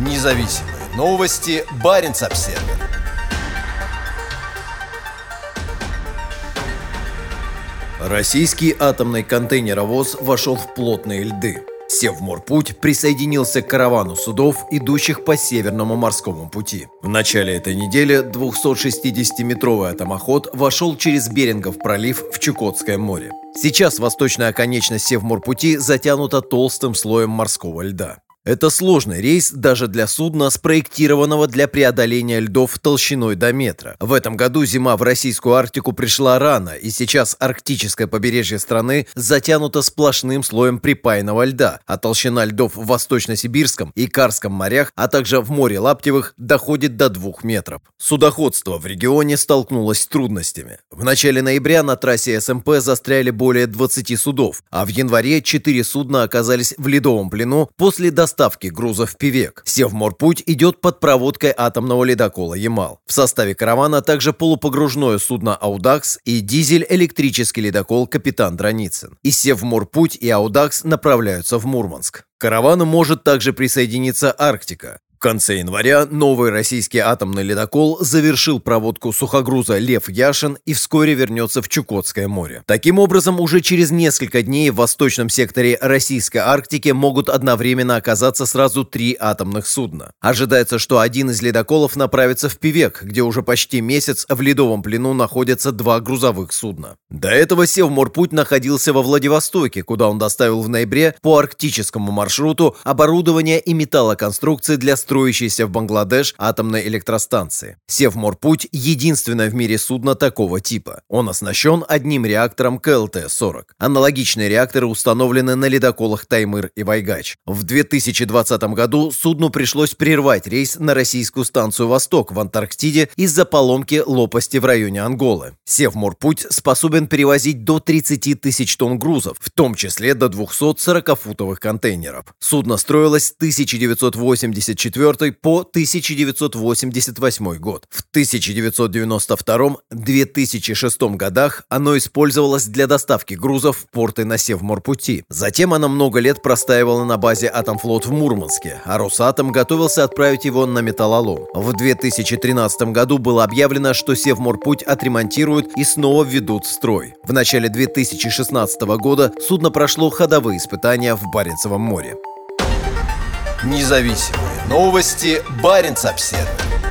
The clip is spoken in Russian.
Независимые новости. Барин обсерва Российский атомный контейнеровоз вошел в плотные льды. Севморпуть присоединился к каравану судов, идущих по Северному морскому пути. В начале этой недели 260-метровый атомоход вошел через Берингов пролив в Чукотское море. Сейчас восточная оконечность Севморпути затянута толстым слоем морского льда. Это сложный рейс даже для судна, спроектированного для преодоления льдов толщиной до метра. В этом году зима в российскую Арктику пришла рано, и сейчас арктическое побережье страны затянуто сплошным слоем припаянного льда, а толщина льдов в Восточно-Сибирском и Карском морях, а также в море Лаптевых доходит до двух метров. Судоходство в регионе столкнулось с трудностями. В начале ноября на трассе СМП застряли более 20 судов, а в январе 4 судна оказались в ледовом плену после доставки доставки грузов в Пивек. Севморпуть идет под проводкой атомного ледокола «Ямал». В составе каравана также полупогружное судно «Аудакс» и дизель-электрический ледокол «Капитан Драницын». И Севморпуть и «Аудакс» направляются в Мурманск. К каравану может также присоединиться «Арктика». Конце января новый российский атомный ледокол завершил проводку сухогруза «Лев Яшин» и вскоре вернется в Чукотское море. Таким образом, уже через несколько дней в восточном секторе российской Арктики могут одновременно оказаться сразу три атомных судна. Ожидается, что один из ледоколов направится в Пивек, где уже почти месяц в ледовом плену находятся два грузовых судна. До этого Севморпуть находился во Владивостоке, куда он доставил в ноябре по арктическому маршруту оборудование и металлоконструкции для строящейся в Бангладеш атомной электростанции. Севморпуть – единственное в мире судно такого типа. Он оснащен одним реактором КЛТ-40. Аналогичные реакторы установлены на ледоколах Таймыр и Вайгач. В 2020 году судну пришлось прервать рейс на российскую станцию «Восток» в Антарктиде из-за поломки лопасти в районе Анголы. Севморпуть способен перевозить до 30 тысяч тонн грузов, в том числе до 240-футовых контейнеров. Судно строилось с 1984 1994 по 1988 год. В 1992-2006 годах оно использовалось для доставки грузов в порты на Севморпути. Затем оно много лет простаивало на базе Атомфлот в Мурманске, а Росатом готовился отправить его на металлолом. В 2013 году было объявлено, что Севморпуть отремонтируют и снова введут в строй. В начале 2016 года судно прошло ходовые испытания в Баренцевом море. Независимые новости. Барин обседный.